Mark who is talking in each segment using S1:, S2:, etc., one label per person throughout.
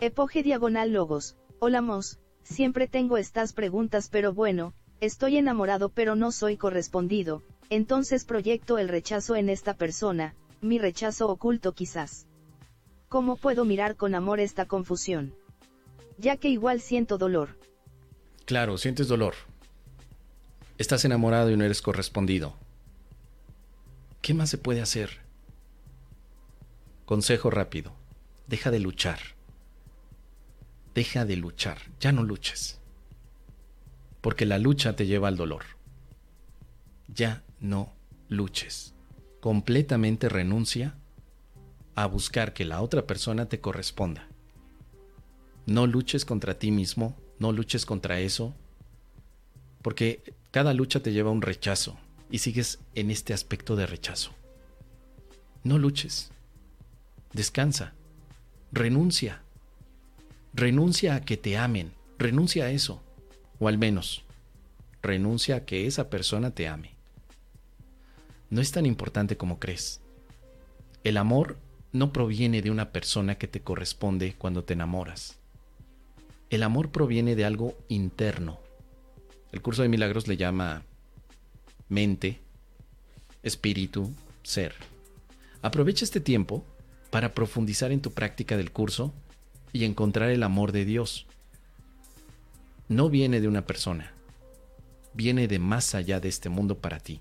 S1: Epoge diagonal logos. Hola Mos, siempre tengo estas preguntas pero bueno, estoy enamorado pero no soy correspondido, entonces proyecto el rechazo en esta persona, mi rechazo oculto quizás. ¿Cómo puedo mirar con amor esta confusión? Ya que igual siento dolor.
S2: Claro, sientes dolor. Estás enamorado y no eres correspondido. ¿Qué más se puede hacer? Consejo rápido. Deja de luchar. Deja de luchar. Ya no luches. Porque la lucha te lleva al dolor. Ya no luches. Completamente renuncia a buscar que la otra persona te corresponda. No luches contra ti mismo, no luches contra eso, porque cada lucha te lleva a un rechazo y sigues en este aspecto de rechazo. No luches, descansa, renuncia, renuncia a que te amen, renuncia a eso, o al menos, renuncia a que esa persona te ame. No es tan importante como crees. El amor no proviene de una persona que te corresponde cuando te enamoras. El amor proviene de algo interno. El curso de milagros le llama mente, espíritu, ser. Aprovecha este tiempo para profundizar en tu práctica del curso y encontrar el amor de Dios. No viene de una persona, viene de más allá de este mundo para ti.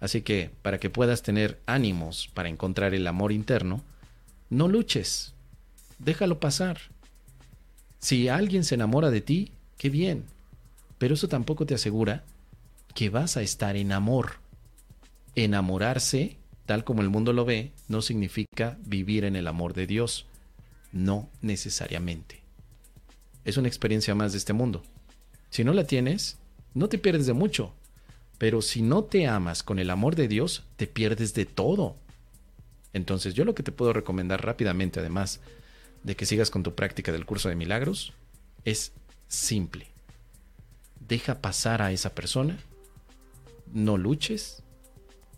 S2: Así que, para que puedas tener ánimos para encontrar el amor interno, no luches, déjalo pasar. Si alguien se enamora de ti, qué bien, pero eso tampoco te asegura que vas a estar en amor. Enamorarse, tal como el mundo lo ve, no significa vivir en el amor de Dios, no necesariamente. Es una experiencia más de este mundo. Si no la tienes, no te pierdes de mucho, pero si no te amas con el amor de Dios, te pierdes de todo. Entonces yo lo que te puedo recomendar rápidamente, además de que sigas con tu práctica del curso de milagros, es simple. Deja pasar a esa persona, no luches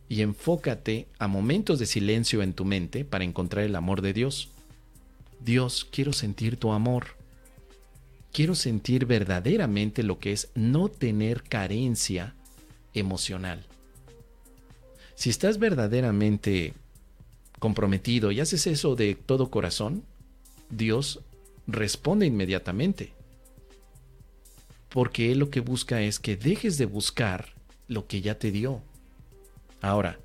S2: y enfócate a momentos de silencio en tu mente para encontrar el amor de Dios. Dios, quiero sentir tu amor. Quiero sentir verdaderamente lo que es no tener carencia emocional. Si estás verdaderamente comprometido y haces eso de todo corazón, Dios responde inmediatamente. Porque Él lo que busca es que dejes de buscar lo que ya te dio. Ahora,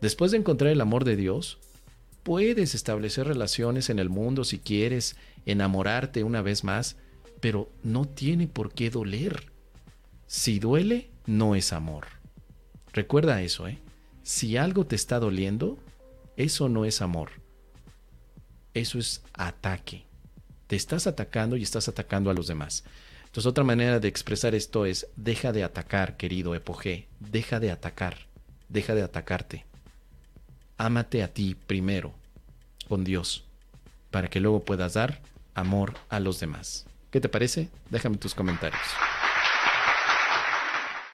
S2: después de encontrar el amor de Dios, puedes establecer relaciones en el mundo si quieres, enamorarte una vez más, pero no tiene por qué doler. Si duele, no es amor. Recuerda eso, ¿eh? Si algo te está doliendo, eso no es amor. Eso es ataque. Te estás atacando y estás atacando a los demás. Entonces otra manera de expresar esto es, deja de atacar, querido Epoge, deja de atacar, deja de atacarte. Ámate a ti primero, con Dios, para que luego puedas dar amor a los demás. ¿Qué te parece? Déjame tus comentarios.